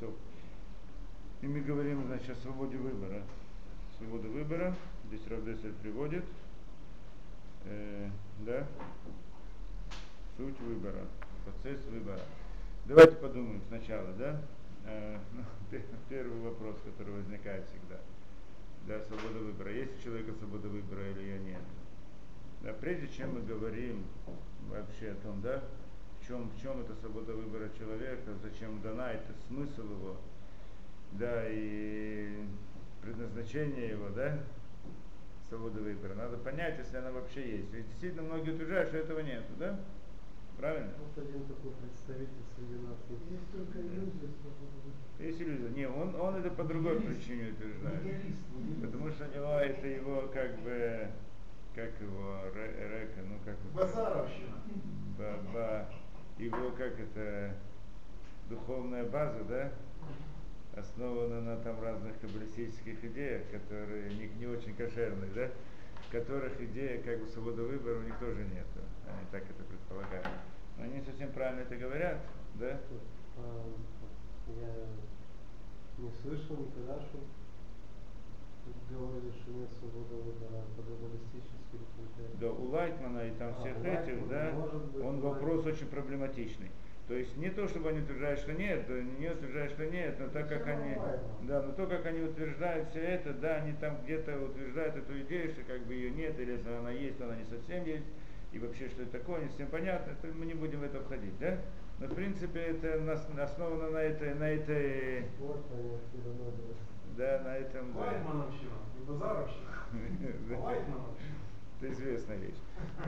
То. И мы говорим, значит, о свободе выбора. Свобода выбора. Здесь Равдесель приводит. Э, да? Суть выбора. Процесс выбора. Давайте подумаем сначала, да? Э, ну, первый вопрос, который возникает всегда. Да, свобода выбора. Есть у человека свобода выбора или ее нет? Да, прежде чем мы говорим вообще о том, да, в чем, в чем это свобода выбора человека, зачем дана, это смысл его, да, и предназначение его, да, свободы выбора. Надо понять, если она вообще есть. Ведь действительно многие утверждают, что этого нет, да? Правильно? Вот один такой представитель среди нас. Есть только иллюзия Есть иллюзия. Не, он, он это по другой причине утверждает. Потому что у него это его как бы, как его, река, ну как Базаровщина. Ба, ба, его как это, духовная база, да? основана на там разных каббалистических идеях, которые не, не очень кошерных, да? в которых идея как бы свободы выбора у них тоже нет. Они так это предполагают. Но они совсем правильно это говорят, да? А, я не слышал никогда, что говорили, что нет свободы выбора каббалистических Да, у Лайтмана и там а, всех этих, да, быть, вопрос очень проблематичный. То есть не то, чтобы они утверждают, что нет, не утверждают, что нет, но так как они, да, но то, как они утверждают все это, да, они там где-то утверждают эту идею, что как бы ее нет, или если она есть, то она не совсем есть, и вообще, что это такое, не всем понятно, это мы не будем в это входить, да? Но в принципе это основано на этой, на этой, да, на этом, да. Лайтмановщина, не базаровщина. Это известная вещь.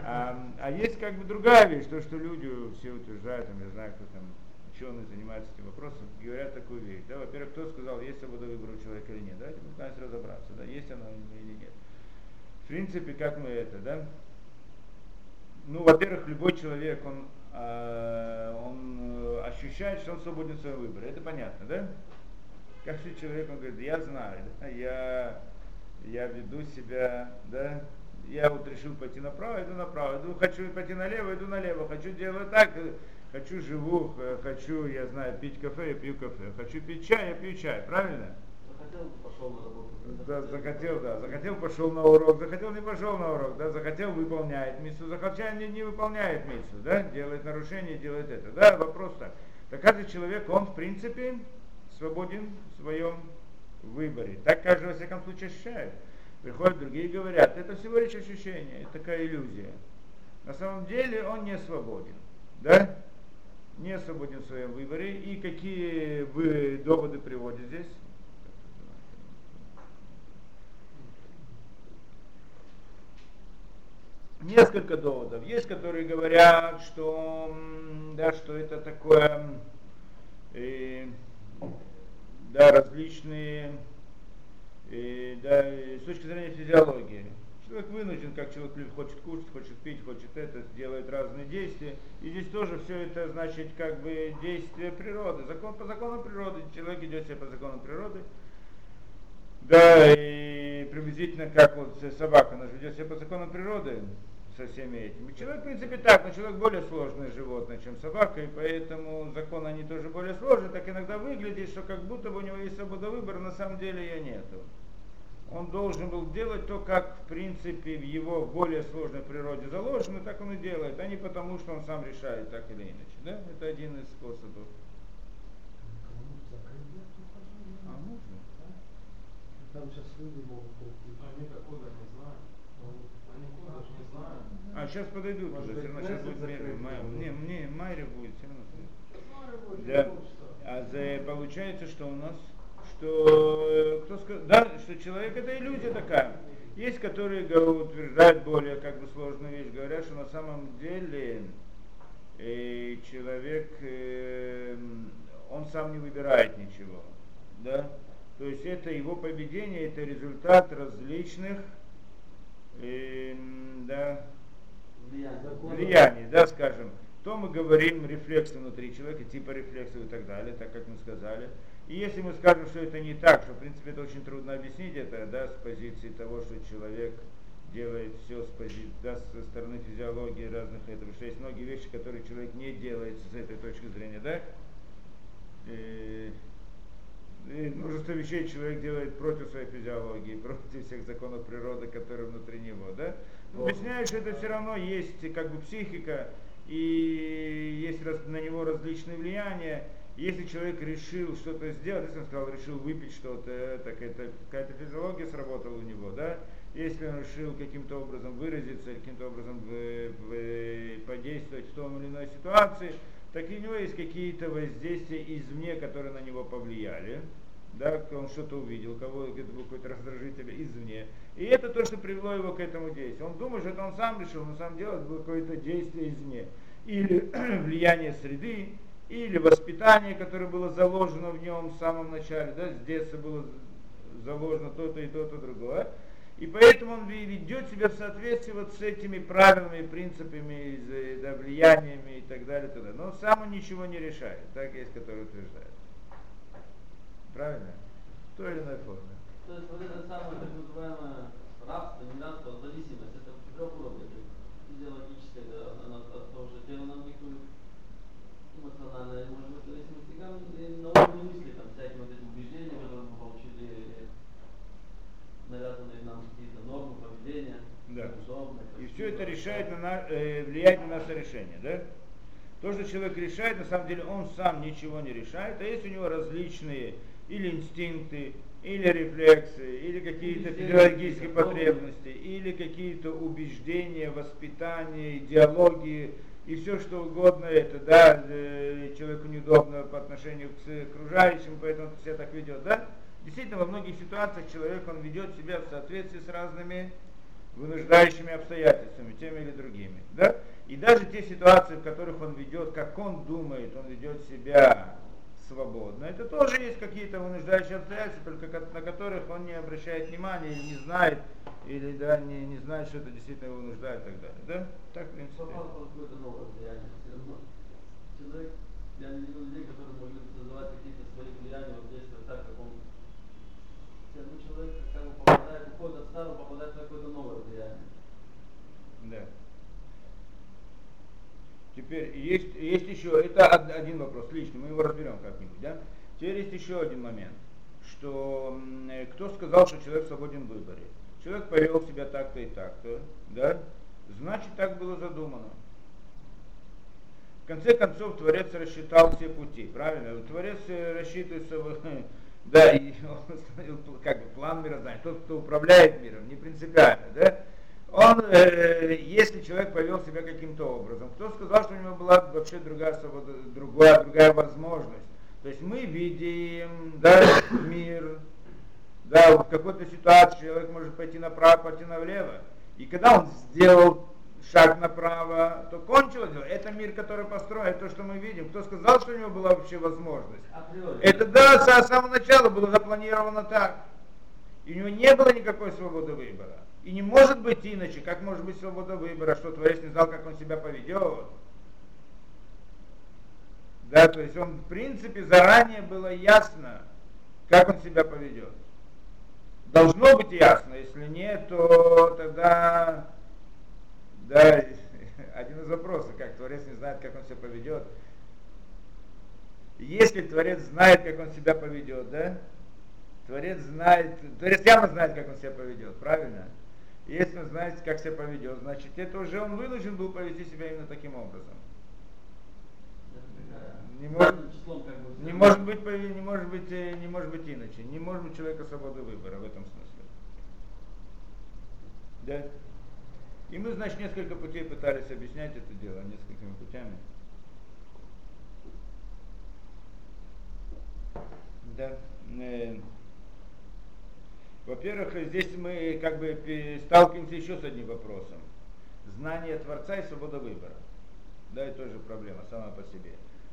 А, а есть как бы другая вещь, то, что люди все утверждают, там, я знаю, кто там ученые занимаются этим вопросом, говорят такую вещь. Да, во-первых, кто сказал, есть свобода выбора у человека или нет. Давайте попытаемся разобраться, да, есть она или нет. В принципе, как мы это, да? Ну, во-первых, любой человек, он, э, он ощущает, что он свободен в своем выборе. Это понятно, да? Как человек, он говорит, я знаю, да, я, я веду себя, да, я вот решил пойти направо, иду направо, иду, хочу пойти налево, иду налево, хочу делать так, хочу живу, хочу, я знаю, пить кафе, я пью кафе, хочу пить чай, я пью чай, правильно? Захотел, пошел на работу. Да, захотел, да, захотел, пошел на урок, захотел, не пошел на урок, да, захотел, выполняет миссу, захотел, не, не выполняет миссу, да, делает нарушение, делает это, да, вопрос так. Так каждый человек, он в принципе свободен в своем выборе, так каждый во всяком случае ощущает. Приходят другие и говорят, это всего лишь ощущение, это такая иллюзия. На самом деле он не свободен. Да? Не свободен в своем выборе. И какие вы доводы приводите здесь? Несколько доводов. Есть, которые говорят, что, да, что это такое, э, да, различные и, да, и с точки зрения физиологии. Человек вынужден, как человек хочет кушать, хочет пить, хочет это, делает разные действия. И здесь тоже все это значит как бы действие природы. Закон по законам природы. Человек идет себе по законам природы. Да, и приблизительно как вот собака, она ведет себя по законам природы со всеми этими. Человек, в принципе, так, но человек более сложное животное, чем собака, и поэтому законы они тоже более сложные. Так иногда выглядит, что как будто бы у него есть свобода выбора, на самом деле ее нету. Он должен был делать то, как, в принципе, в его более сложной природе заложено, так он и делает, а не потому, что он сам решает так или иначе. Да? Это один из способов. А можно? Там сейчас люди могут Они такого не знают. Они куда не знают. А сейчас подойдут уже, все равно сейчас будет Майри. Не, мне Майри будет, все равно. Да. А за, получается, что у нас что, кто сказал, да, что человек это иллюзия такая. Есть, которые утверждают более как бы сложную вещь, говорят, что на самом деле э, человек, э, он сам не выбирает ничего. Да? То есть это его поведение, это результат различных э, да, влияний, да, скажем. То мы говорим рефлексы внутри человека, типа рефлексов и так далее, так как мы сказали. И если мы скажем, что это не так, что в принципе это очень трудно объяснить, это да, с позиции того, что человек делает все с, пози... да, со стороны физиологии разных этого, что есть многие вещи, которые человек не делает с этой точки зрения, да? И... И множество вещей человек делает против своей физиологии, против всех законов природы, которые внутри него, да? Объясняю, что это все равно есть как бы психика, и есть на него различные влияния. Если человек решил что-то сделать, если он сказал, решил выпить что-то, так это какая-то физиология сработала у него, да? Если он решил каким-то образом выразиться, каким-то образом подействовать в том или иной ситуации, так и у него есть какие-то воздействия извне, которые на него повлияли. Да, он что-то увидел, кого какой-то раздражитель извне. И это то, что привело его к этому действию. Он думает, что это он сам решил, но на самом деле это было какое-то действие извне. Или влияние среды, или воспитание, которое было заложено в нем в самом начале, да, с детства было заложено то-то и то-то другое. И поэтому он ведет себя в соответствии вот с этими правилами, принципами, да, влияниями и так далее, так далее. Но сам он ничего не решает, так есть, который утверждает. Правильно? В той или иной форме. То есть вот это самое так называемое рабство, не рабство, а зависимость, это в трех уровнях. Физиологическое, да, она от того же диктует, эмоциональная, может быть, зависимость, и на уровне мысли, там, всякие вот эти убеждения, которые мы получили навязанные нам какие-то нормы поведения, да. удобно. И все это решает на, на, э, влияет на наше решение, да? То, что человек решает, на самом деле он сам ничего не решает, а есть у него различные или инстинкты, или рефлексы, или какие-то физиологические потребности, или какие-то убеждения, воспитания, идеологии, и все что угодно это, да, э, человеку неудобно по отношению к окружающим, поэтому он себя так ведет, да? Действительно, во многих ситуациях человек, он ведет себя в соответствии с разными вынуждающими обстоятельствами, теми или другими. Да? И даже те ситуации, в которых он ведет, как он думает, он ведет себя свободно, это тоже есть какие-то вынуждающие обстоятельства, только на которых он не обращает внимания или не знает, или да, не, не знает, что это действительно его вынуждает и так далее. Да? Так, в принципе. какое-то новое влияние. Человек, я не видел людей, которые могут создавать какие-то свои влияния, вот действовать так, как он один человек как бы попадает, уходит от старого, попадает в какое-то новое влияние. Да. Теперь есть, есть еще, это один вопрос личный, мы его разберем как-нибудь, да? Теперь есть еще один момент, что кто сказал, что человек свободен в выборе? Человек повел себя так-то и так-то, да? Значит, так было задумано. В конце концов, Творец рассчитал все пути, правильно? Творец э, рассчитывается да, и он как бы план мироздания. Тот, кто управляет миром, не принципиально, да? Он, э, если человек повел себя каким-то образом, кто сказал, что у него была вообще другая свобода, другая, другая возможность? То есть мы видим, да, мир, да, в какой-то ситуации человек может пойти направо, пойти налево. И когда он сделал шаг направо, то кончилось дело. Это мир, который построен, то, что мы видим. Кто сказал, что у него была вообще возможность? Априори. Это да, с самого начала было запланировано так. И у него не было никакой свободы выбора. И не может быть иначе. Как может быть свобода выбора, что Творец не знал, как он себя поведет? Да, то есть он, в принципе, заранее было ясно, как он себя поведет. Должно быть ясно, если нет, то тогда да, один из вопросов, как Творец не знает, как он себя поведет. Если Творец знает, как он себя поведет, да, Творец знает, Творец явно знает, как он себя поведет, правильно? Если он знает, как себя поведет, значит, это уже он вынужден был повести себя именно таким образом. Не может, не может быть, не может быть, э, не может быть иначе. Не может быть человека свободы выбора в этом смысле. Да? И мы, значит, несколько путей пытались объяснять это дело, несколькими путями. Да. Во-первых, здесь мы как бы сталкиваемся еще с одним вопросом. Знание Творца и свобода выбора. Да, это тоже проблема сама по себе.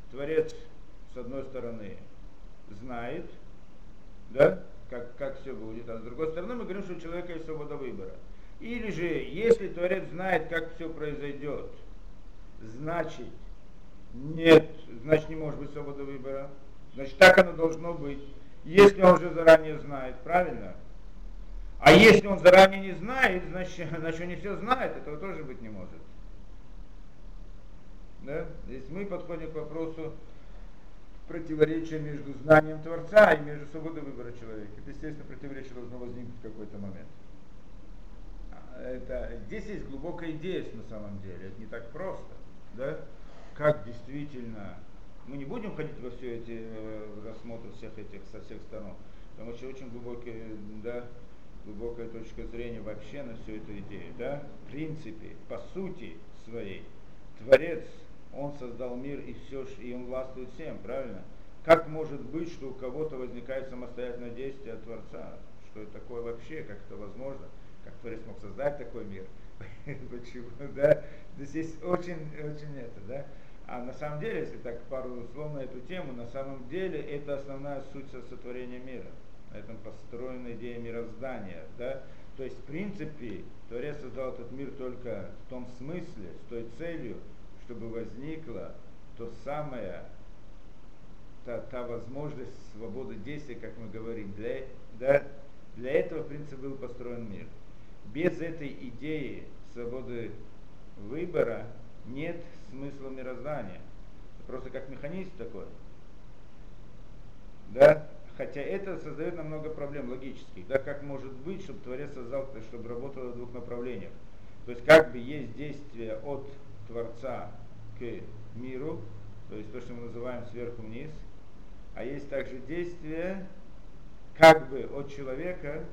Творец, с одной стороны, знает, да, как, как все будет, а с другой стороны мы говорим, что у человека есть свобода выбора. Или же, если Творец знает, как все произойдет, значит, нет, значит не может быть свободы выбора. Значит, так оно должно быть. Если он уже заранее знает, правильно? А если он заранее не знает, значит, значит он не все знает, этого тоже быть не может. Да? Здесь мы подходим к вопросу, противоречие между знанием Творца и между свободой выбора человека. Это, естественно, противоречие должно возникнуть в какой-то момент. А, это, здесь есть глубокая идея на самом деле, это не так просто. Да? Как действительно, мы не будем ходить во все эти э, рассмотры всех этих со всех сторон, потому что очень глубокие, да, глубокая точка зрения вообще на всю эту идею. Да? В принципе, по сути своей, Творец он создал мир и все, и он властвует всем, правильно? Как может быть, что у кого-то возникает самостоятельное действие от Творца? Что это такое вообще, как это возможно? Как Творец мог создать такой мир? Почему, да? Здесь есть очень, очень это, да? А на самом деле, если так пару слов на эту тему, на самом деле это основная суть сотворения мира. На этом построена идея мироздания, да? То есть, в принципе, Творец создал этот мир только в том смысле, с той целью, чтобы возникла то самое, та, та возможность свободы действия, как мы говорим. Для, да, для этого, в принципе, был построен мир. Без этой идеи свободы выбора нет смысла мироздания. Просто как механизм такой. Да? Хотя это создает нам много проблем логических. Да, как может быть, чтобы Творец создал, чтобы работало в двух направлениях. То есть как бы есть действие от Творца к миру, то есть то, что мы называем сверху вниз, а есть также действие как бы от человека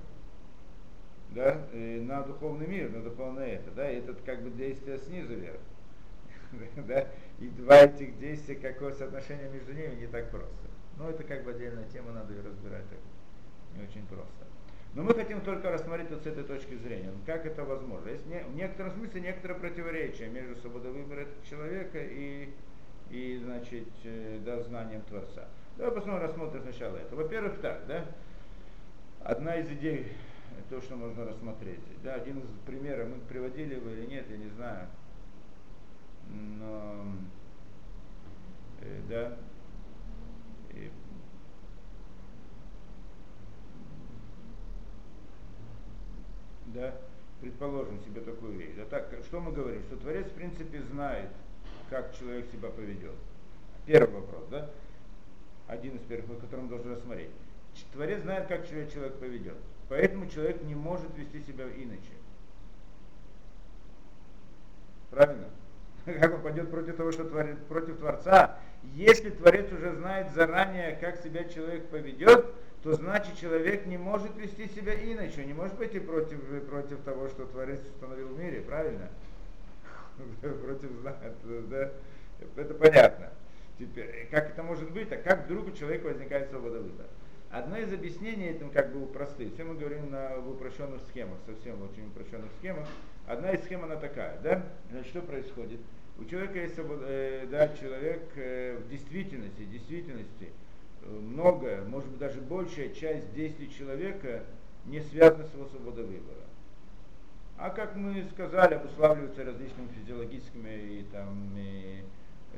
да, на духовный мир, на духовное это, да, и это как бы действие снизу вверх. да, и два этих действия, какое соотношение между ними, не так просто. Но это как бы отдельная тема, надо ее разбирать так, не очень просто. Но мы хотим только рассмотреть вот с этой точки зрения, как это возможно. Есть не, в некотором смысле некоторое противоречие между свободой выбора человека и, и значит, э, да, знанием Творца. Давай посмотрим, рассмотрим сначала это. Во-первых, так, да, одна из идей, то, что можно рассмотреть. Да, один из примеров, мы приводили его или нет, я не знаю. Но, э, да, да, предположим себе такую вещь. Да так, что мы говорим? Что Творец, в принципе, знает, как человек себя поведет. Первый вопрос, да? Один из первых, о котором должен рассмотреть. Творец знает, как человек поведет. Поэтому человек не может вести себя иначе. Правильно? Как он пойдет против того, что творит, против Творца. Если Творец уже знает заранее, как себя человек поведет, то значит человек не может вести себя иначе, не может пойти против, против того, что Творец установил в мире, правильно? Против да? Это понятно. Теперь, как это может быть, а как вдруг у человека возникает свобода выбора? Одно из объяснений этим как бы простых. Все мы говорим на, упрощенных схемах, совсем очень упрощенных схемах. Одна из схем она такая, да? Значит, что происходит? У человека есть э, да, человек э, в действительности, в действительности многое, может быть даже большая часть действий человека не связана с его свободой выбора. А как мы сказали, обуславливаются различными физиологическими и, там, и,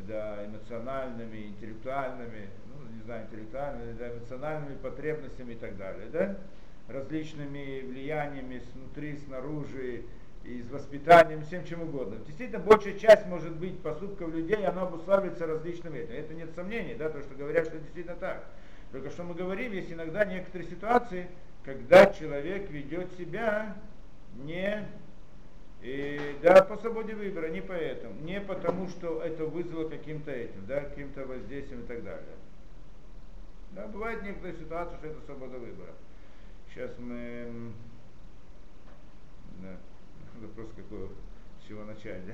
да, эмоциональными, интеллектуальными, ну, не знаю, интеллектуальными, да, эмоциональными потребностями и так далее, да, различными влияниями снутри, снаружи, и с воспитанием, всем чем угодно. Действительно, большая часть может быть поступков людей, она обуславливается различными этим. Это нет сомнений, да, то, что говорят, что действительно так. Только что мы говорим, есть иногда некоторые ситуации, когда человек ведет себя не и, да, по свободе выбора, не поэтому, не потому, что это вызвало каким-то этим, да, каким-то воздействием и так далее. Да, бывает некоторые ситуации, что это свобода выбора. Сейчас мы да вопрос какой, с чего начать, да?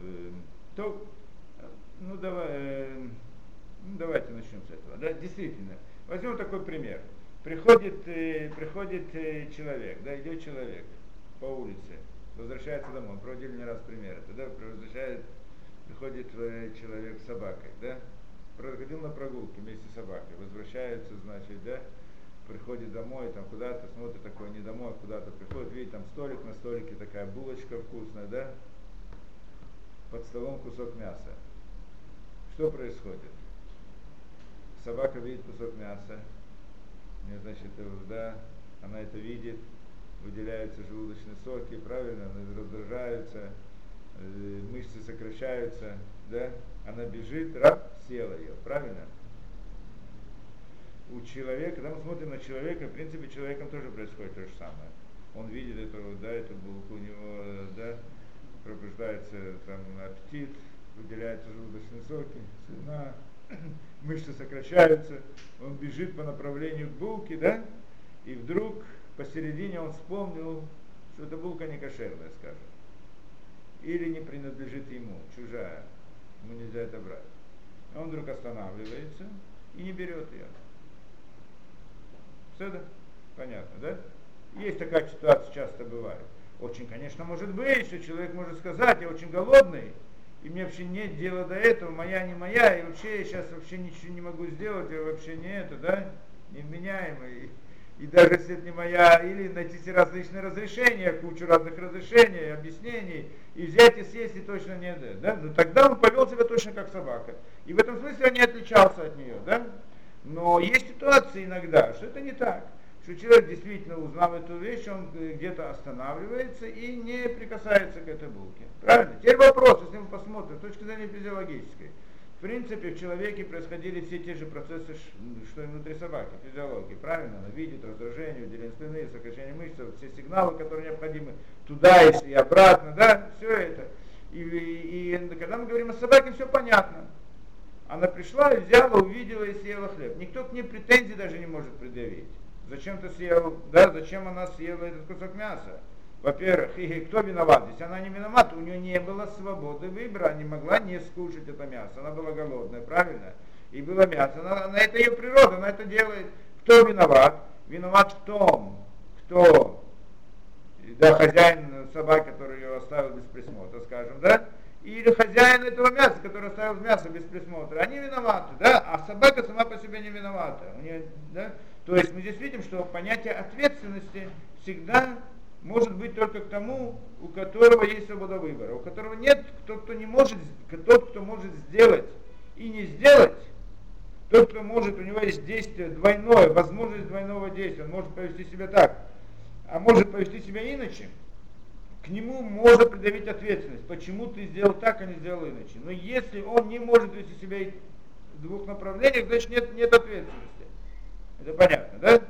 Эм, то, ну, давай, э, ну давайте начнем с этого. Да, действительно, возьмем такой пример. Приходит, э, приходит э, человек, да, идет человек по улице, возвращается домой, проводили не раз пример, это, да, возвращает, приходит человек с собакой, да, проходил на прогулке вместе с собакой, возвращается, значит, да, приходит домой, там куда-то смотрит такое, не домой, а куда-то приходит, видит, там столик, на столике такая булочка вкусная, да? Под столом кусок мяса. Что происходит? Собака видит кусок мяса, не значит, да, она это видит, выделяются желудочные соки, правильно, она раздражается, э, мышцы сокращаются, да, она бежит, раб съел ее, правильно? У человека, когда мы смотрим на человека, в принципе, человеком тоже происходит то же самое. Он видит эту, да, эту булку, у него, да, пробуждается там аппетит, выделяются желудочные соки, слюна, мышцы сокращаются, он бежит по направлению к булке, да, и вдруг посередине он вспомнил, что эта булка не кошерная, скажем, или не принадлежит ему, чужая, ему нельзя это брать. Он вдруг останавливается и не берет ее. Это понятно, да? Есть такая ситуация, часто бывает. Очень, конечно, может быть, что человек может сказать, я очень голодный, и мне вообще нет дела до этого, моя не моя, и вообще я сейчас вообще ничего не могу сделать, я вообще не это, да, невменяемый. И даже если это не моя, или найти все различные разрешения, кучу разных разрешений, объяснений, и взять и съесть, и точно не да, да, но тогда он повел себя точно как собака. И в этом смысле он не отличался от нее, да. Но есть ситуации иногда, что это не так что человек действительно узнав эту вещь, он где-то останавливается и не прикасается к этой булке. Правильно? Теперь вопрос, если мы посмотрим с точки зрения физиологической. В принципе, в человеке происходили все те же процессы, что и внутри собаки, физиологии. Правильно? Она видит раздражение, выделение слюны, сокращение мышц, все сигналы, которые необходимы туда и обратно, да, все это. И, и, и когда мы говорим о собаке, все понятно. Она пришла взяла, увидела и съела хлеб. Никто к ней претензий даже не может предъявить. Зачем ты съел, да, зачем она съела этот кусок мяса? Во-первых, и кто виноват? Если она не виновата, у нее не было свободы выбора, она не могла не скушать это мясо, она была голодная, правильно? И было мясо, она, она это ее природа, она это делает. Кто виноват? Виноват в том, кто, да, хозяин собаки, который ее оставил без присмотра, скажем, да? Или хозяин этого мяса, который оставил мясо без присмотра, они виноваты, да? А собака сама по себе не виновата. Нее, да? То есть мы здесь видим, что понятие ответственности всегда может быть только к тому, у которого есть свобода выбора. У которого нет, тот, кто не может, тот, кто может сделать и не сделать, тот, кто может, у него есть действие двойное, возможность двойного действия, он может повести себя так, а может повести себя иначе, к нему можно предъявить ответственность, почему ты сделал так, а не сделал иначе. Но если он не может вести себя в двух направлениях, значит нет, нет ответственности. Это понятно, да?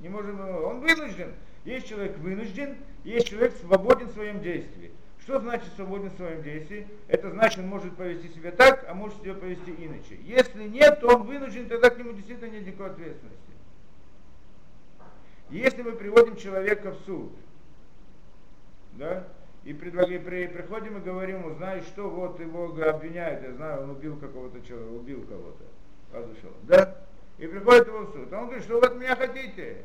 Не можем, он вынужден. Есть человек вынужден, есть человек свободен в своем действии. Что значит свободен в своем действии? Это значит, он может повести себя так, а может себя повести иначе. Если нет, то он вынужден, тогда к нему действительно нет никакой ответственности. Если мы приводим человека в суд, да, и предлагаем, при, приходим и говорим знаешь что, вот его обвиняют, я знаю, он убил какого-то человека, убил кого-то, да, и приходит его в суд. Он говорит, что вы от меня хотите?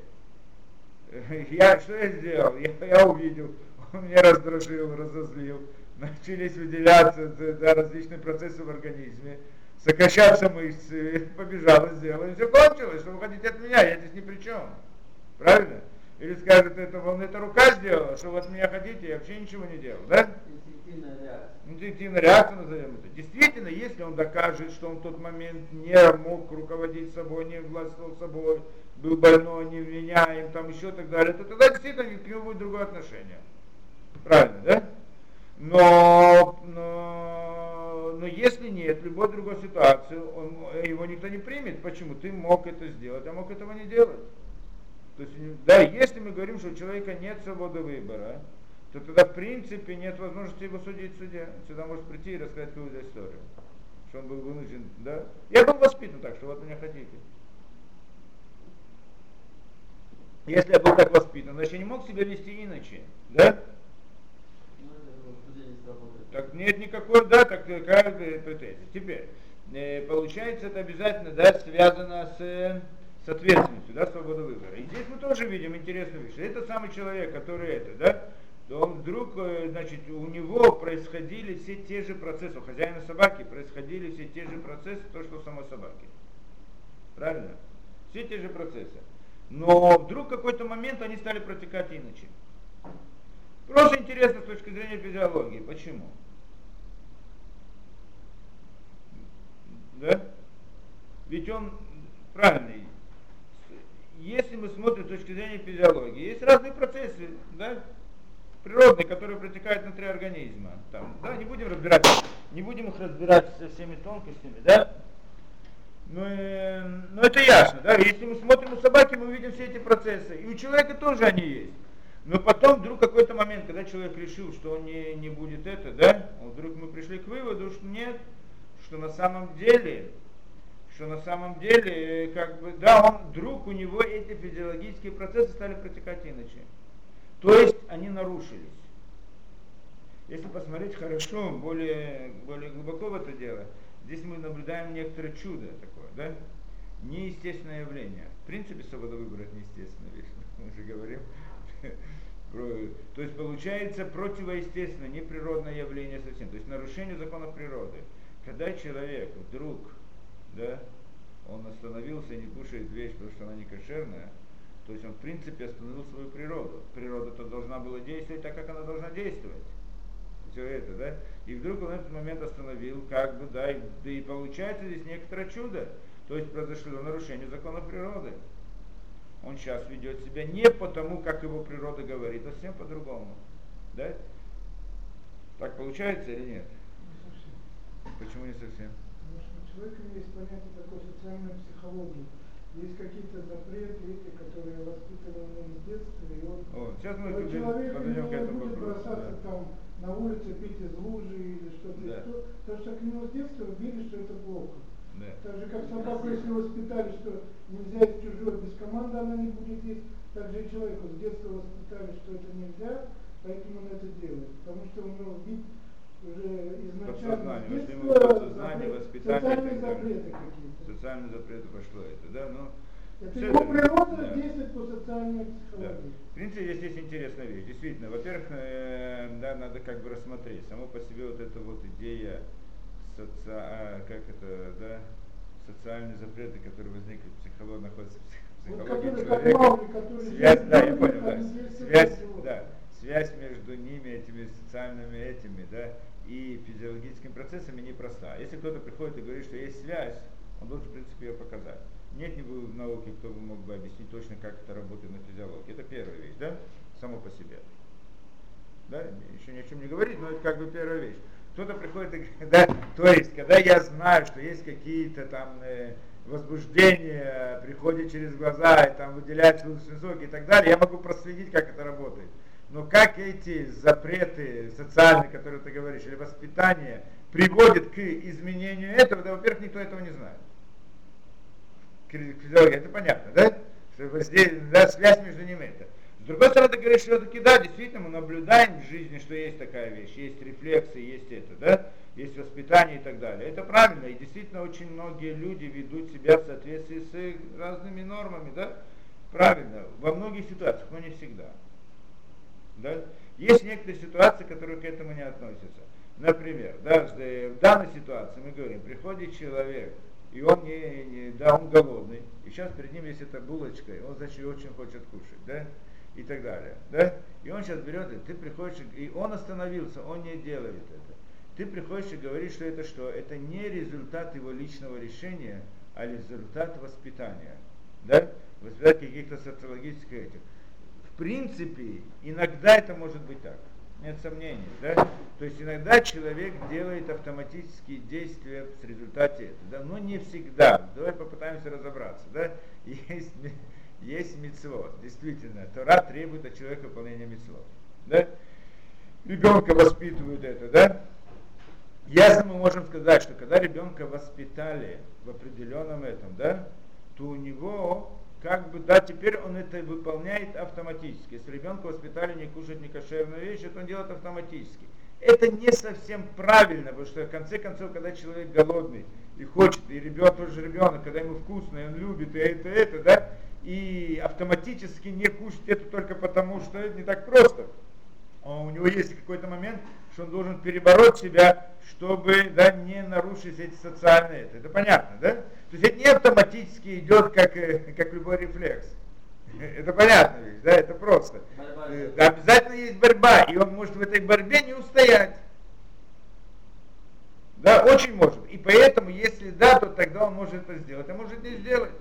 Я что я сделал? Я, я увидел, он меня раздражил, разозлил, начались выделяться да, различные процессы в организме, сокращаться мышцы, побежал и сделал, и все кончилось, что вы хотите от меня, я здесь ни при чем. Правильно? Или скажет, это вам эта рука сделала, что вы от меня хотите, я вообще ничего не делал, да? Инстинктивная реакция. Назовем это. Действительно, если он докажет, что он в тот момент не мог руководить собой, не властвовал собой, был больной, невменяем, там еще так далее, то тогда действительно к нему будет другое отношение. Правильно, да? Но, но, но если нет, любой другой ситуации, он, его никто не примет. Почему? Ты мог это сделать, а мог этого не делать. То есть, да, если мы говорим, что у человека нет свободы выбора, то тогда в принципе нет возможности его судить суде. Сюда может прийти и рассказать какую-то историю. Что он был вынужден, да? Я был воспитан так, что вот меня хотите. Если я был так воспитан, значит я не мог себя вести иначе, да? Так нет никакой, да, так какая претензия. Теперь, э, получается, это обязательно, да, связано с с ответственностью, да, свобода выбора. И здесь мы тоже видим интересную вещь. Это самый человек, который это, да, то он вдруг, э, значит, у него происходили все те же процессы, у хозяина собаки происходили все те же процессы, то, что у самой собаки. Правильно? Все те же процессы. Но вдруг в какой-то момент они стали протекать иначе. Просто интересно с точки зрения физиологии. Почему? Да? Ведь он правильный если мы смотрим с точки зрения физиологии, есть разные процессы, да? природные, которые протекают внутри организма. Там, да, не будем разбирать, не будем их разбирать со всеми тонкостями, да? Но, э, но это ясно, да? Если мы смотрим у собаки, мы видим все эти процессы. И у человека тоже они есть. Но потом вдруг какой-то момент, когда человек решил, что он не, не будет это, да, вдруг мы пришли к выводу, что нет, что на самом деле, что на самом деле, как бы, да, он вдруг у него эти физиологические процессы стали протекать иначе. То есть они нарушились. Если посмотреть хорошо, более, более глубоко в это дело, здесь мы наблюдаем некоторое чудо такое, да? Неестественное явление. В принципе, свобода выбора это неестественная вещь, мы же говорим. То есть получается противоестественное, неприродное явление совсем. То есть нарушение законов природы. Когда человек вдруг, да, он остановился и не кушает вещь, потому что она не кошерная, то есть он в принципе остановил свою природу. Природа-то должна была действовать так, как она должна действовать. Все это, да? И вдруг он этот момент остановил, как бы, да, и, да и получается здесь некоторое чудо. То есть произошло нарушение закона природы. Он сейчас ведет себя не потому, как его природа говорит, а совсем по-другому. Да? Так получается или нет? Не совсем. Почему не совсем? Что человека есть понятие такой социальной психологии есть какие-то запреты, которые воспитаны им с детства, и он, О, сейчас мы вот человек подойдем к не этому будет вопросу. бросаться Да. там на улице пить из лужи или что-то, Да. еще, потому что к нему с детства вбили, что это плохо. Да. Так же, как собаку, если воспитали, что нельзя есть чужое, без команды она не будет есть, так же и человеку с детства воспитали, что это нельзя, поэтому он это делает. Потому что у него вбит уже изначально Подсознание, если детства подсознание, воспитание и социальные так далее. Социальные запреты пошло это, да, но Это всё его природа да. действует по социальной Да. психологии. В принципе, здесь есть интересная вещь. Действительно, во-первых, э, да, надо как бы рассмотреть. Само по себе вот эта вот идея, соци... а, как это, да, социальные запреты, которые возникли в психологии, находятся в псих- Вот психологии как человека. Которые Связь, да, я понял, да. Связь, да, связь между ними, этими социальными этими, да, и физиологическими процессами непроста. Если кто-то приходит и говорит, что есть связь, он должен, в принципе, ее показать. Нет ни в науке, кто бы мог бы объяснить точно, как это работает на физиологии. Это первая вещь, да, само по себе. Да, еще ни о чем не говорит, но это как бы первая вещь. Кто-то приходит и говорит, да, то есть, когда я знаю, что есть какие-то там э, возбуждения, приходят через глаза и там выделяются соки и так далее, я могу проследить, как это работает. Но как эти запреты социальные, которые ты говоришь, или воспитание приводят к изменению этого, да, во-первых, никто этого не знает. Это понятно, да? Что здесь, да, связь между ними это. С другой стороны, ты говоришь, все-таки да, действительно, мы наблюдаем в жизни, что есть такая вещь, есть рефлексы, есть это, да, есть воспитание и так далее. Это правильно, и действительно очень многие люди ведут себя в соответствии с разными нормами, да, правильно, во многих ситуациях, но не всегда. Да? Есть некоторые ситуации, которые к этому не относятся. Например, да, в данной ситуации мы говорим, приходит человек, и он не, не, да, он голодный, и сейчас перед ним есть эта булочка, и он, значит, очень хочет кушать, да, и так далее, да, и он сейчас берет, и ты приходишь, и он остановился, он не делает это. Ты приходишь и говоришь, что это что? Это не результат его личного решения, а результат воспитания, да, воспитать каких-то социологических этих. Принципе, иногда это может быть так нет сомнений, да? То есть иногда человек делает автоматические действия в результате этого, да? но не всегда. Давай попытаемся разобраться, да? Есть, есть мецвод, действительно, Тора требует от человека выполнения мецвод, да? Ребенка воспитывают это, да? Ясно мы можем сказать, что когда ребенка воспитали в определенном этом, да, то у него как бы, да, теперь он это выполняет автоматически. Если ребенка воспитали не кушать некошерную вещь, это он делает автоматически. Это не совсем правильно, потому что в конце концов, когда человек голодный и хочет, и ребенок тоже ребенок, когда ему вкусно, и он любит, и это, и это, да, и автоматически не кушать это только потому, что это не так просто. А у него есть какой-то момент, что он должен перебороть себя, чтобы да, не нарушить эти социальные. Это, это понятно, да? То есть это не автоматически идет как, как любой рефлекс. Это понятно ведь, да, это просто. Борьба. Обязательно есть борьба, и он может в этой борьбе не устоять. Да, очень может. И поэтому, если да, то тогда он может это сделать, а может не сделать.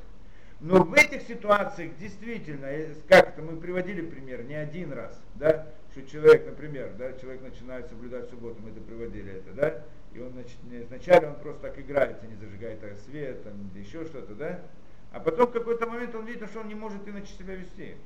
Но в этих ситуациях действительно, как это мы приводили пример не один раз, да, что человек, например, да, человек начинает соблюдать субботу, мы это приводили это, да, и он значит, вначале он просто так играется, не зажигает свет, там, еще что-то, да, а потом в какой-то момент он видит, что он не может иначе себя вести.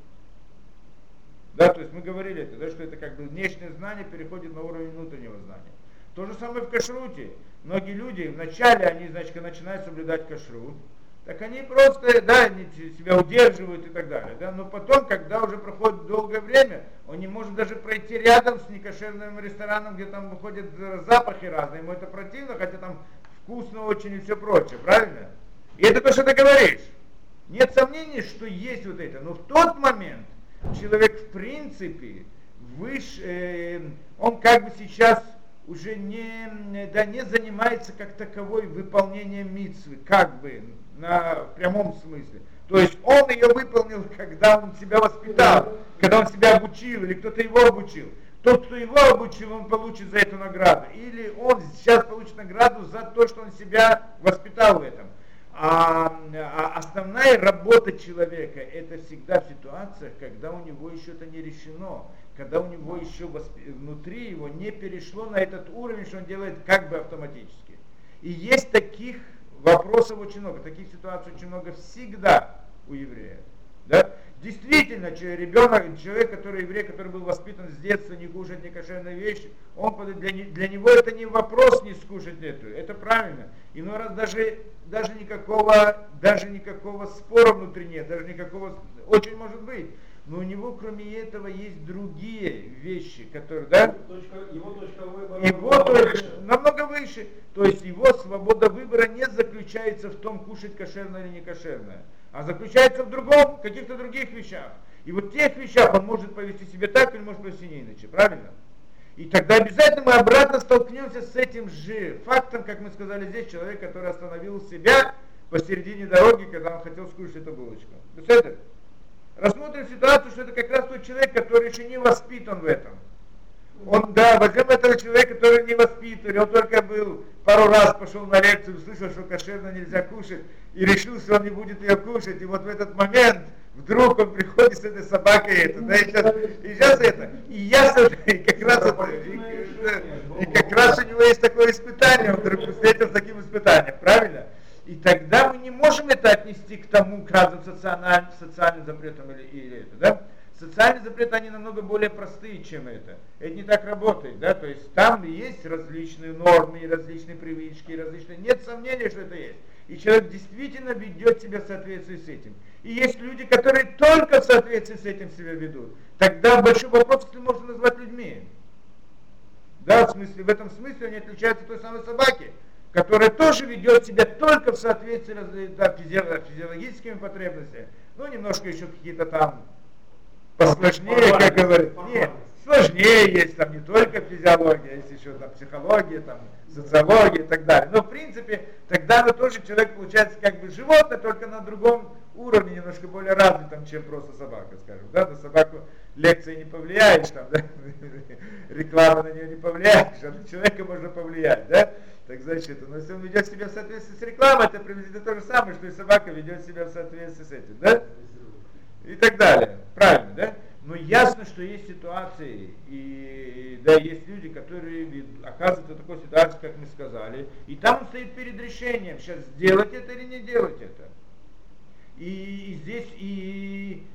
Да, то есть мы говорили это, да, что это как бы внешнее знание переходит на уровень внутреннего знания. То же самое в кашруте. Многие люди вначале, они, значит, начинают соблюдать кашрут, так они просто, да, они себя удерживают и так далее, да, но потом, когда уже проходит долгое время, он не может даже пройти рядом с некошерным рестораном, где там выходят запахи разные, ему это противно, хотя там вкусно очень и все прочее, правильно? И это то, что ты говоришь. Нет сомнений, что есть вот это, но в тот момент человек в принципе выше, э, он как бы сейчас уже не, да, не занимается как таковой выполнением митцвы, как бы, на прямом смысле. То есть он ее выполнил, когда он себя воспитал, когда он себя обучил, или кто-то его обучил. Тот, кто его обучил, он получит за это награду. Или он сейчас получит награду за то, что он себя воспитал в этом. А, а основная работа человека это всегда в ситуациях, когда у него еще это не решено, когда у него еще внутри его не перешло на этот уровень, что он делает как бы автоматически. И есть таких вопросов очень много, таких ситуаций очень много всегда у еврея. Да? Действительно, ребенок, человек, который еврей, который был воспитан с детства не кушать некошерные вещи, он, для, для него это не вопрос не скушать эту, это правильно. Иной раз даже, даже, никакого, даже никакого спора внутри нет, даже никакого, очень может быть. Но у него, кроме этого, есть другие вещи, которые, да? Точка, его точка выбора его точка намного выше. То есть его свобода выбора не заключается в том, кушать кошерное или не кошерное а заключается в другом, каких-то других вещах. И вот в тех вещах он может повести себя так или может повести не иначе, правильно? И тогда обязательно мы обратно столкнемся с этим же фактом, как мы сказали здесь, человек, который остановил себя посередине дороги, когда он хотел скушать эту булочку. это? Рассмотрим ситуацию, что это как раз тот человек, который еще не воспитан в этом. Он, да, возьмем этого человека, который не воспитан, он только был пару раз пошел на лекцию, услышал, что кошерно нельзя кушать, и решил, что он не будет ее кушать, и вот в этот момент вдруг он приходит с этой собакой, это, да, и сейчас, и сейчас это, и ясно, и как раз это, и, и как раз у него есть такое испытание, он вдруг встретил с таким испытанием, правильно? И тогда мы не можем это отнести к тому, к разным социальным, социальным запретам или, или это, да? Социальные запреты, они намного более простые, чем это. Это не так работает, да, то есть там есть различные нормы, различные привычки, различные, нет сомнения, что это есть. И человек действительно ведет себя в соответствии с этим. И есть люди, которые только в соответствии с этим себя ведут. Тогда большой вопрос, если можно назвать людьми. Да, в смысле, в этом смысле они отличаются от той самой собаки, которая тоже ведет себя только в соответствии с да, физиологическими потребностями. Ну, немножко еще какие-то там посложнее, как говорят. Нет, сложнее есть там не только физиология, есть еще там психология, там социология и так далее. Но в принципе, тогда ну, тоже человек получается как бы животное, только на другом уровне, немножко более развитом, чем просто собака, скажем. Да? На собаку лекции не повлияешь, там, да? реклама на нее не повлияешь, а на человека можно повлиять. Да? Так значит, но если он ведет себя в соответствии с рекламой, это приблизительно то же самое, что и собака ведет себя в соответствии с этим. Да? и так далее. Правильно, да? Но ясно, что есть ситуации, и да, есть люди, которые оказываются в такой ситуации, как мы сказали, и там он стоит перед решением, сейчас сделать это или не делать это. И, и здесь и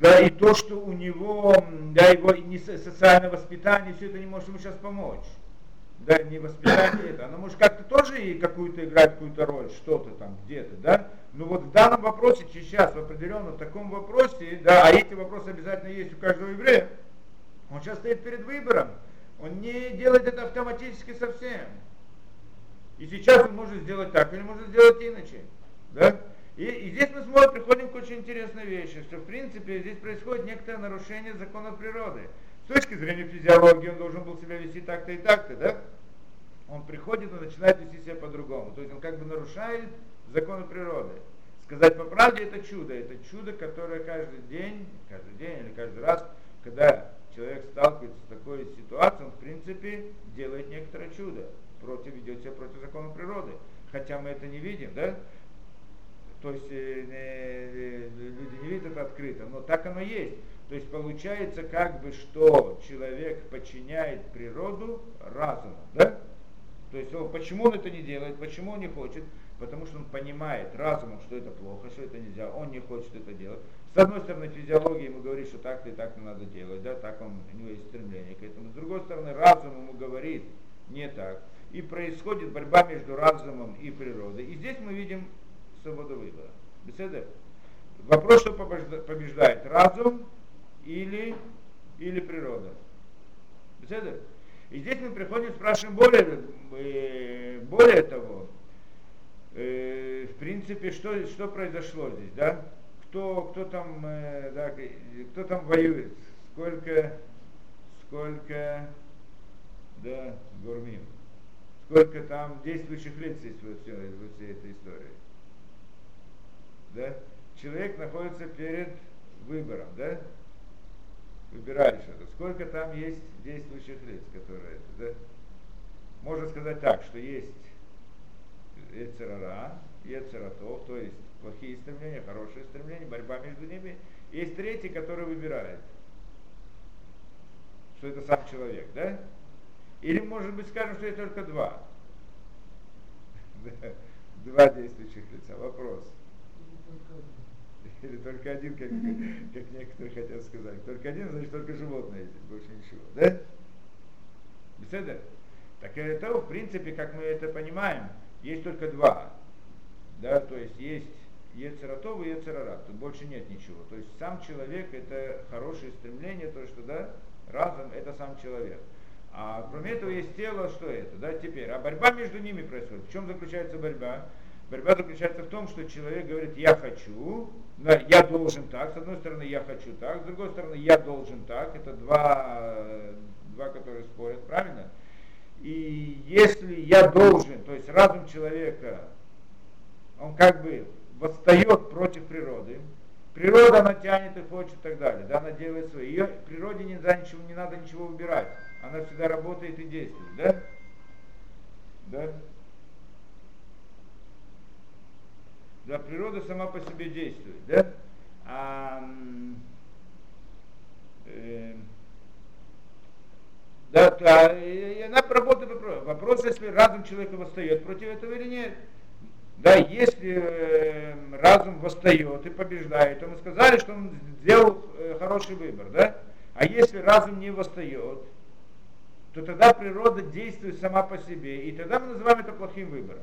да, и то, что у него, да, его не социальное воспитание, все это не может ему сейчас помочь да, не воспитание это, оно может как-то тоже и какую-то играть какую-то роль, что-то там, где-то, да, но вот в данном вопросе, сейчас в определенном таком вопросе, да, а эти вопросы обязательно есть у каждого еврея, он сейчас стоит перед выбором, он не делает это автоматически совсем. И сейчас он может сделать так, или может сделать иначе, да. И, и здесь мы смотрим, приходим к очень интересной вещи, что в принципе здесь происходит некоторое нарушение закона природы. С точки зрения физиологии он должен был себя вести так-то и так-то, да? Он приходит и начинает вести себя по-другому. То есть он как бы нарушает законы природы. Сказать по правде это чудо. Это чудо, которое каждый день, каждый день или каждый раз, когда человек сталкивается с такой ситуацией, он в принципе делает некоторое чудо. Против, ведет себя против закона природы. Хотя мы это не видим, да? То есть э, э, люди не видят это открыто, но так оно есть. То есть получается как бы, что человек подчиняет природу разуму, да? То есть он, почему он это не делает, почему он не хочет? Потому что он понимает разумом, что это плохо, что это нельзя, он не хочет это делать. С одной стороны, физиология ему говорит, что так-то и так надо делать, да, так он, у него есть стремление к этому. С другой стороны, разум ему говорит, не так. И происходит борьба между разумом и природой. И здесь мы видим свободу выбора. Беседа? Вопрос, что побеждает, разум или, или природа. Беседа? И здесь мы приходим, спрашиваем более, э, более того, э, в принципе, что, что произошло здесь, да? Кто, кто там, э, да, кто там воюет? Сколько, сколько, да, гурмим? Сколько там действующих лиц есть во всей, во всей этой истории? Да? Человек находится перед выбором, да? Выбираешь это. Сколько там есть действующих лиц, которые это, да? Можно сказать так, что есть Ецерара, Ецератов, то есть плохие стремления, хорошие стремления, борьба между ними. Есть третий, который выбирает, что это сам человек, да? Или, может быть, скажем, что это только два. Два действующих лица. Вопрос. Или только один, как, как некоторые хотят сказать. Только один, значит, только животное здесь, больше ничего. Да? Беседа? Так это, в принципе, как мы это понимаем, есть только два. Да, то есть есть Ецератов и Ецерарат. Тут больше нет ничего. То есть сам человек это хорошее стремление, то, что да, разум это сам человек. А кроме этого есть тело, что это, да, теперь. А борьба между ними происходит. В чем заключается борьба? Борьба заключается в том, что человек говорит, я хочу, да, я должен так, с одной стороны, я хочу так, с другой стороны, я должен так. Это два, два которые спорят, правильно? И если я должен, то есть разум человека, он как бы восстает против природы, природа она тянет и хочет и так далее, да, она делает свое. Ее природе не, за ничего, не надо ничего выбирать, она всегда работает и действует, да? Да? Да, природа сама по себе действует, да? А, э, да, да, и она работает вопрос. Вопрос, если разум человека восстает против этого или нет. Да, если э, разум восстает и побеждает, то мы сказали, что он сделал э, хороший выбор, да? А если разум не восстает, то тогда природа действует сама по себе, и тогда мы называем это плохим выбором.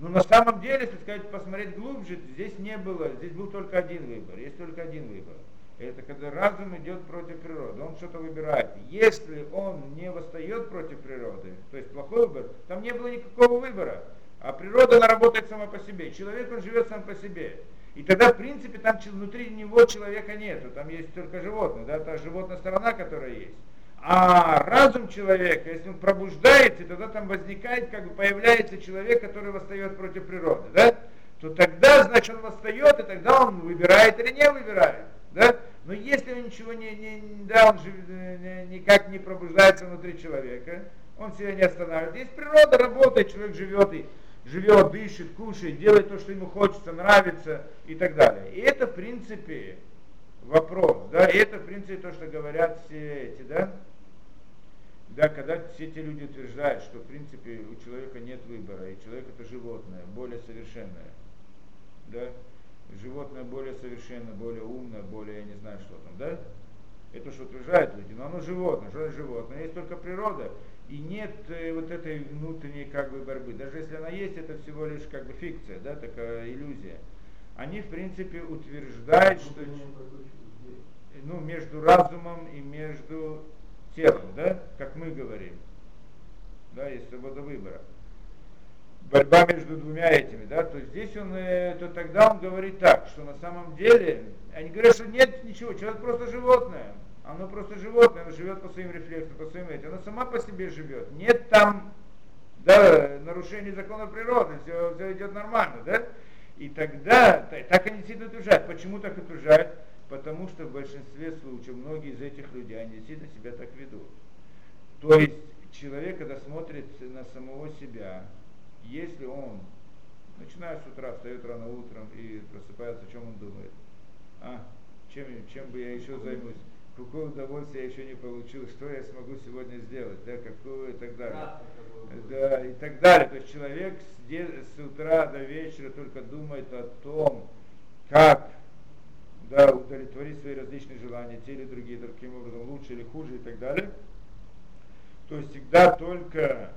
Но на самом деле, если сказать, посмотреть глубже, здесь не было, здесь был только один выбор, есть только один выбор. Это когда разум идет против природы, он что-то выбирает. Если он не восстает против природы, то есть плохой выбор, там не было никакого выбора. А природа, она работает сама по себе. Человек, он живет сам по себе. И тогда, в принципе, там внутри него человека нету. Там есть только животное, да, та животная сторона, которая есть. А разум человека, если он пробуждается, тогда там возникает, как бы появляется человек, который восстает против природы, да? То тогда, значит, он восстает, и тогда он выбирает или не выбирает, да? Но если он ничего не, не да, он же э, никак не пробуждается внутри человека, он себя не останавливает. Здесь природа работает, человек живет и живет, дышит, кушает, делает то, что ему хочется, нравится и так далее. И это, в принципе, вопрос, да, и это, в принципе, то, что говорят все эти, да, да, когда все эти люди утверждают, что в принципе у человека нет выбора, и человек это животное, более совершенное, да, животное более совершенно, более умное, более, я не знаю, что там, да, это что утверждают люди, но оно животное, что это животное, есть только природа, и нет э, вот этой внутренней как бы борьбы. Даже если она есть, это всего лишь как бы фикция, да, такая иллюзия. Они, в принципе, утверждают, что ну, между разумом и между телом, да, как мы говорим. Да, есть свобода выбора. Борьба между двумя этими, да, то здесь он, э, то тогда он говорит так, что на самом деле, они говорят, что нет ничего, человек просто животное, оно просто животное, оно живет по своим рефлексам, по своим этим, оно сама по себе живет, нет там, да, нарушений закона природы, все, все идет нормально, да, и тогда, так они действительно утверждают. Почему так утверждают? Потому что в большинстве случаев многие из этих людей, они действительно себя так ведут. То есть человек, когда смотрит на самого себя, если он, начиная с утра, встает рано утром и просыпается, о чем он думает? А? чем, чем бы я еще займусь, какое удовольствие я еще не получил, что я смогу сегодня сделать, да, какую и так далее. Да, и так далее. То есть человек с, с утра до вечера только думает о том, как да, удовлетворить свои различные желания, те или другие, таким образом, лучше или хуже и так далее. То есть всегда только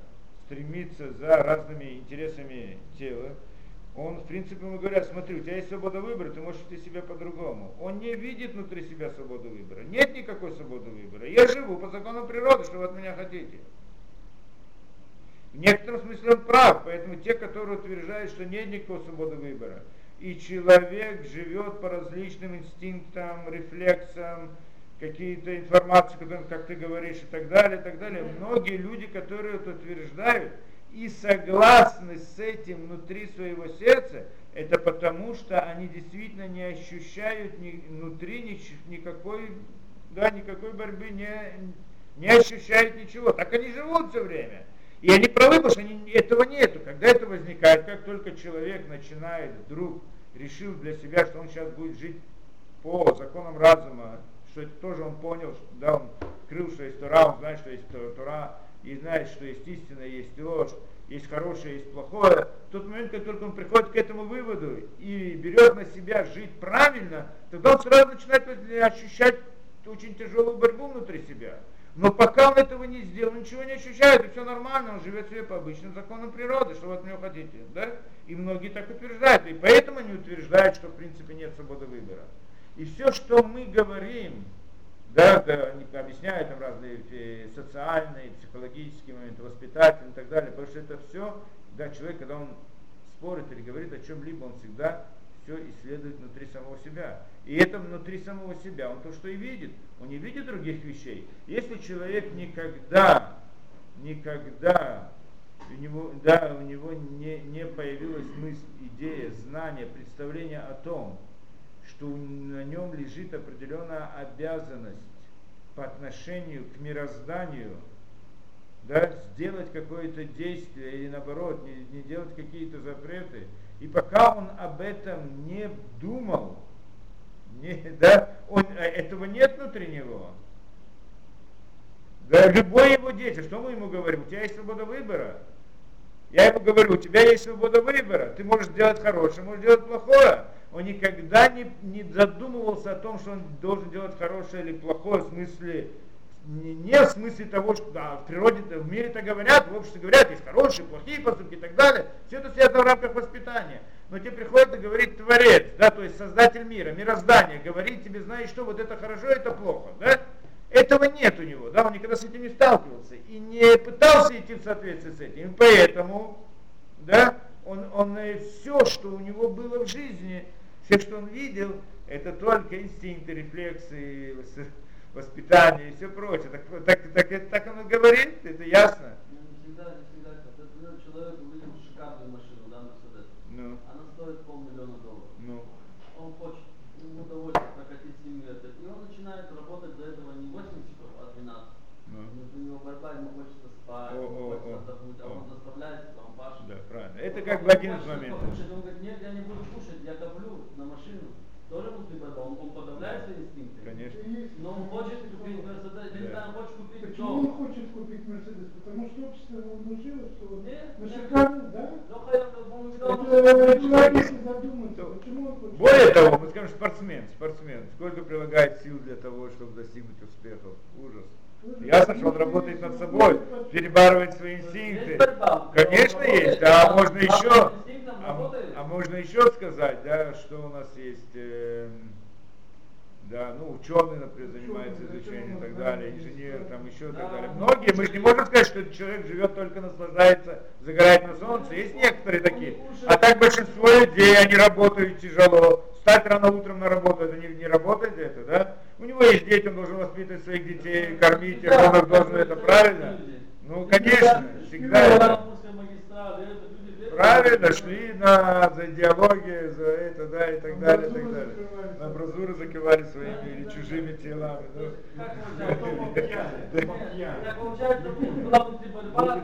стремится за разными интересами тела, он, в принципе, ему говорят, смотри, у тебя есть свобода выбора, ты можешь вести себя по-другому. Он не видит внутри себя свободу выбора. Нет никакой свободы выбора. Я живу по закону природы, что вы от меня хотите. В некотором смысле он прав, поэтому те, которые утверждают, что нет никакой свободы выбора, и человек живет по различным инстинктам, рефлексам, какие-то информации, как ты говоришь, и так далее, и так далее. Многие люди, которые это утверждают, и согласны с этим внутри своего сердца, это потому, что они действительно не ощущают ни, внутри ни, никакой, да, никакой борьбы, не, не ощущают ничего. Так они живут все время. И они правы, потому что они, этого нету. Когда это возникает, как только человек начинает вдруг, решил для себя, что он сейчас будет жить по законам разума, что это тоже он понял, что, да, он крыл, что есть Тора, он знает, что есть Тора, и знает, что есть истина, есть ложь, есть хорошее, есть плохое, в тот момент, как только он приходит к этому выводу и берет на себя жить правильно, тогда он сразу начинает ощущать очень тяжелую борьбу внутри себя. Но пока он этого не сделал, ничего не ощущает, и все нормально, он живет себе по обычным законам природы, что вы от него хотите. Да? И многие так утверждают. И поэтому они утверждают, что в принципе нет свободы выбора. И все, что мы говорим, да, да, они объясняют там разные э, социальные, психологические моменты, воспитательные и так далее, потому что это все, да, человек, когда он спорит или говорит о чем-либо, он всегда все исследует внутри самого себя. И это внутри самого себя, он то, что и видит, он не видит других вещей. Если человек никогда, никогда у него, да, у него не, не появилась мысль, идея, знание, представление о том, что на нем лежит определенная обязанность по отношению к мирозданию, да, сделать какое-то действие или наоборот, не, не делать какие-то запреты. И пока он об этом не думал, не, да, он, э, этого нет внутри него. Да, любой его дети, что мы ему говорим? У тебя есть свобода выбора. Я ему говорю, у тебя есть свобода выбора. Ты можешь делать хорошее, можешь делать плохое он никогда не, не задумывался о том, что он должен делать хорошее или плохое в смысле, не, не в смысле того, что да, в природе, в мире это говорят, в обществе говорят, есть хорошие, плохие поступки и так далее. Все это связано в рамках воспитания. Но тебе приходит и говорит Творец, да, то есть Создатель мира, мироздание, говорит тебе, знаешь что, вот это хорошо, это плохо, да? Этого нет у него, да, он никогда с этим не сталкивался и не пытался идти в соответствии с этим. И поэтому, да, он, он все, что у него было в жизни, все, что он видел, это только инстинкты, рефлексы, воспитание и все прочее. Так, так, так, так, так он и говорит, это ясно. Не всегда, не всегда. Например, человек увидел шикарную машину, да, Мерседес. Ну. Она стоит полмиллиона долларов. Ну. Он хочет, ему удовольствие прокатить с ним это. И он начинает работать до этого не 8 часов, а 12. Ну. У него борьба, ему хочется спать, о, ему о, хочется отдохнуть, а он заставляет себя, он пашет. Да, правильно. Это как бы один из моментов. Он говорит, нет, я не буду кушать, я коплю на машину. Тоже внутри борьба, он, он подавляет свои инстинкты. Конечно. Но он хочет купить Мерседес, я не знаю, он хочет купить Почему дом. он хочет купить Мерседес? Потому что общество ему внушило, что вот Нет, на нет. шикарный, да? Ну, хотя бы он видал, Это человек, если задуматься, почему он хочет... Более того, мы скажем, спортсмен, спортсмен, сколько прилагает сил для того, чтобы достигнуть успехов. Ужас. Ясно, что он работает над собой, перебарывает свои инстинкты. Конечно Он есть, он можно еще, а, а можно еще сказать, да, что у нас есть, э, да, ну, ученый, например, занимается изучением и так далее, да, инженер, там еще и так далее. Многие, мы же не можем сказать, что человек живет только наслаждается, загорает на солнце, есть некоторые такие. А так большинство людей, они работают тяжело, встать рано утром на работу, это не, не работает это, да? У него есть дети, он должен воспитывать своих детей, кормить он должен, это правильно? Ну, конечно, всегда это- Правильно, шли на, за идеологию, за это, да, и так далее, и так далее. На амбразуры закрывали своими или чужими телами. Ну. получается? была внутри борьба,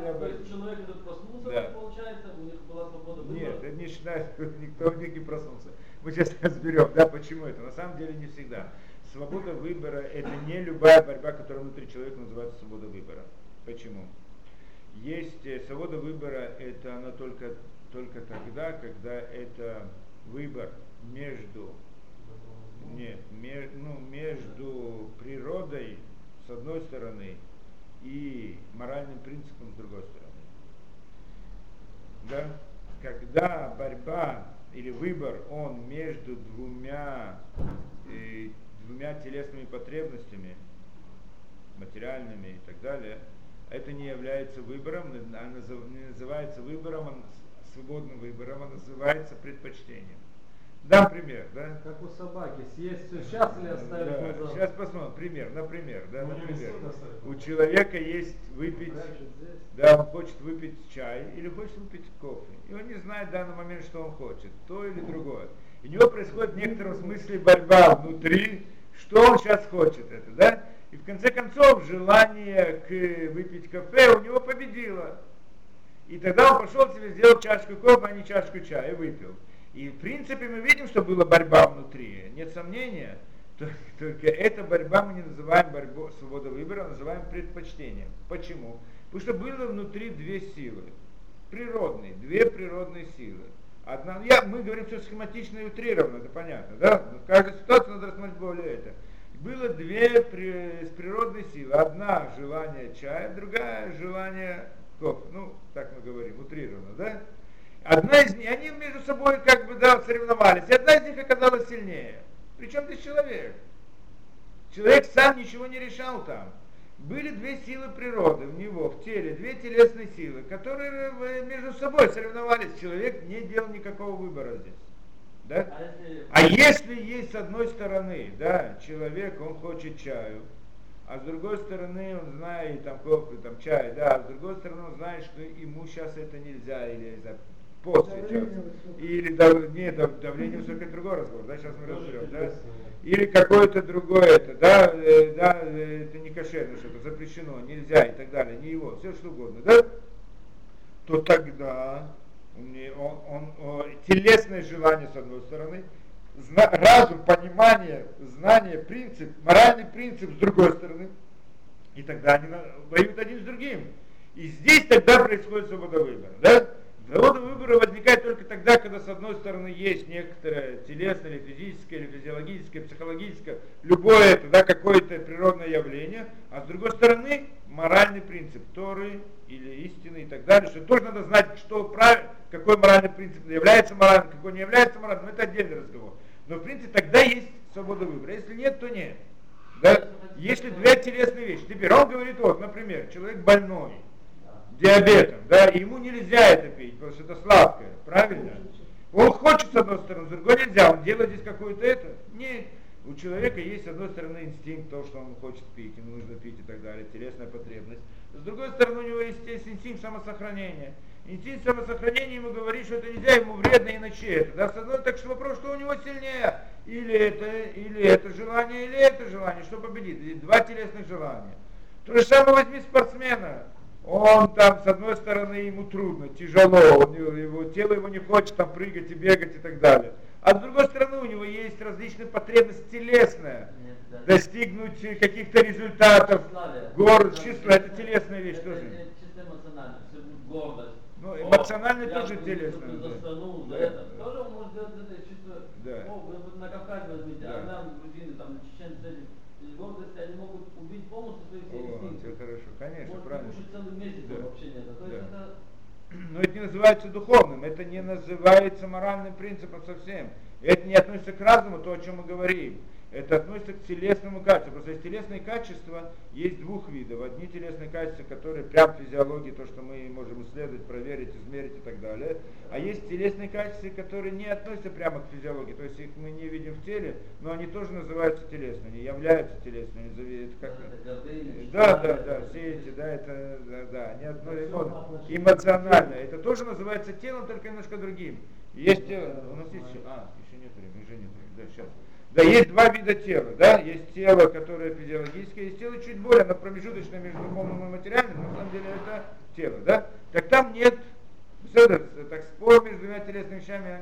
человек этот проснулся, получается, у них была свобода выбора. Нет, это не считает, никто в них не проснулся. Мы Мы сейчас разберем, да, почему это. На самом деле не всегда. Свобода выбора это не любая борьба, которая внутри человека называется свобода выбора. Почему? Есть э, свобода выбора, это она только, только тогда, когда это выбор между, нет, меж, ну, между природой с одной стороны и моральным принципом с другой стороны. Да? Когда борьба или выбор, он между двумя, э, двумя телесными потребностями, материальными и так далее, это не является выбором, а не называется выбором, а свободным выбором, а называется предпочтением. Дам пример, да? Как у собаки, съесть все сейчас или оставить да? Сейчас посмотрим, пример, например, да, Ну, например. У человека есть выпить, да, он хочет выпить чай или хочет выпить кофе. И он не знает в данный момент, что он хочет, то или другое. И у него происходит в некотором смысле борьба внутри, что он сейчас хочет это, да? И в конце концов желание к выпить кафе у него победило. И тогда он пошел себе сделал чашку кофе, а не чашку чая, и выпил. И в принципе мы видим, что была борьба внутри, нет сомнения. Только, эта борьба мы не называем борьбой свободы выбора, а называем предпочтением. Почему? Потому что было внутри две силы. Природные, две природные силы. Одна, я, мы говорим все схематично и утрированно, это понятно, да? Но в каждой ситуации надо рассмотреть более это. Было две при, природные силы. Одна желание чая, другая желание кофе. Ну, так мы говорим, утрированно, да? Одна из них, они между собой как бы да, соревновались, и одна из них оказалась сильнее. Причем здесь человек. Человек сам ничего не решал там. Были две силы природы в него, в теле, две телесные силы, которые э, между собой соревновались. Человек не делал никакого выбора здесь. Да? А если А есть с одной стороны, да, человек, он хочет чаю, а с другой стороны он знает, там кофе, там чай, да, а с другой стороны он знает, что ему сейчас это нельзя, или за после Давление. Или дав, нет, дав- давление высокое другой разговор, да, сейчас мы разберем, да. Или какое-то другое это, да, э, да, э, это не кошерно что-то, запрещено, нельзя и так далее, не его, все что угодно, да, то тогда он, он, он, о, телесное желание с одной стороны, зна- разум, понимание, знание, принцип, моральный принцип с другой стороны, и тогда они воюют один с другим. И здесь тогда происходит свобода выбора. Да? Свобода выбора возникает только тогда, когда с одной стороны есть некоторое телесное, или физическое, или физиологическое, психологическое, любое это, да, какое-то природное явление, а с другой стороны моральный принцип Торы или истины и так далее, что тоже надо знать, что прав... какой моральный принцип является моральным, какой не является моральным, но это отдельный разговор. Но в принципе тогда есть свобода выбора. Если нет, то нет. Да? Если две телесные вещи. Теперь он говорит, вот, например, человек больной, диабетом, да, ему нельзя это пить, потому что это сладкое, правильно? Он хочет с одной стороны, с другой нельзя, он делает здесь какое-то это. Нет, у человека есть с одной стороны инстинкт, то, что он хочет пить, ему нужно пить и так далее, телесная потребность. С другой стороны, у него есть, есть инстинкт самосохранения. Инстинкт самосохранения ему говорит, что это нельзя, ему вредно иначе это. Да, с одной, так что вопрос, что у него сильнее, или это, или это желание, или это желание, что победит. И Два телесных желания. То же самое возьми спортсмена. Он там, с одной стороны, ему трудно, тяжело, он, его, тело его не хочет там прыгать и бегать и так далее. А с другой стороны, у него есть различные потребности телесные. Нет. Достигнуть каких-то результатов, город, числа, это телесная вещь Это- тоже. это Чисто эмоционально, гордость. Ну, О, эмоционально я тоже буду телесно, что-то да. За это. да. Тоже он может делать это чисто. Да. О, вы вот на Кавказе возьмите, Да. армян, грузины, там, чеченцы, из гордости они могут убить полностью свои все О, все хорошо, конечно, Может правильно. кушать целый месяц Да. вообще нет. То есть Да. это Но это не называется духовным, это не называется моральным принципом совсем. Это не относится к разуму, то, о чем мы говорим. Это относится к телесному качеству. Просто есть телесные качества есть двух видов. Одни телесные качества, которые прям физиологии, то, что мы можем исследовать, проверить, измерить и так далее. А есть телесные качества, которые не относятся прямо к физиологии. То есть их мы не видим в теле, но они тоже называются телесными, они являются телесными. Это как, да, да, да, все эти, да, это, да, да, не одно Это и всё то- по отношению эмоционально. Это тоже называется телом, только немножко другим. Есть тело, у нас есть а, еще нет времени, уже нет времени, да, сейчас. Да, есть два вида тела, да, есть тело, которое физиологическое, есть тело чуть более, оно промежуточное между духовным и материальным, но на самом деле это тело, да. Так там нет, все, так спор между двумя телесными вещами,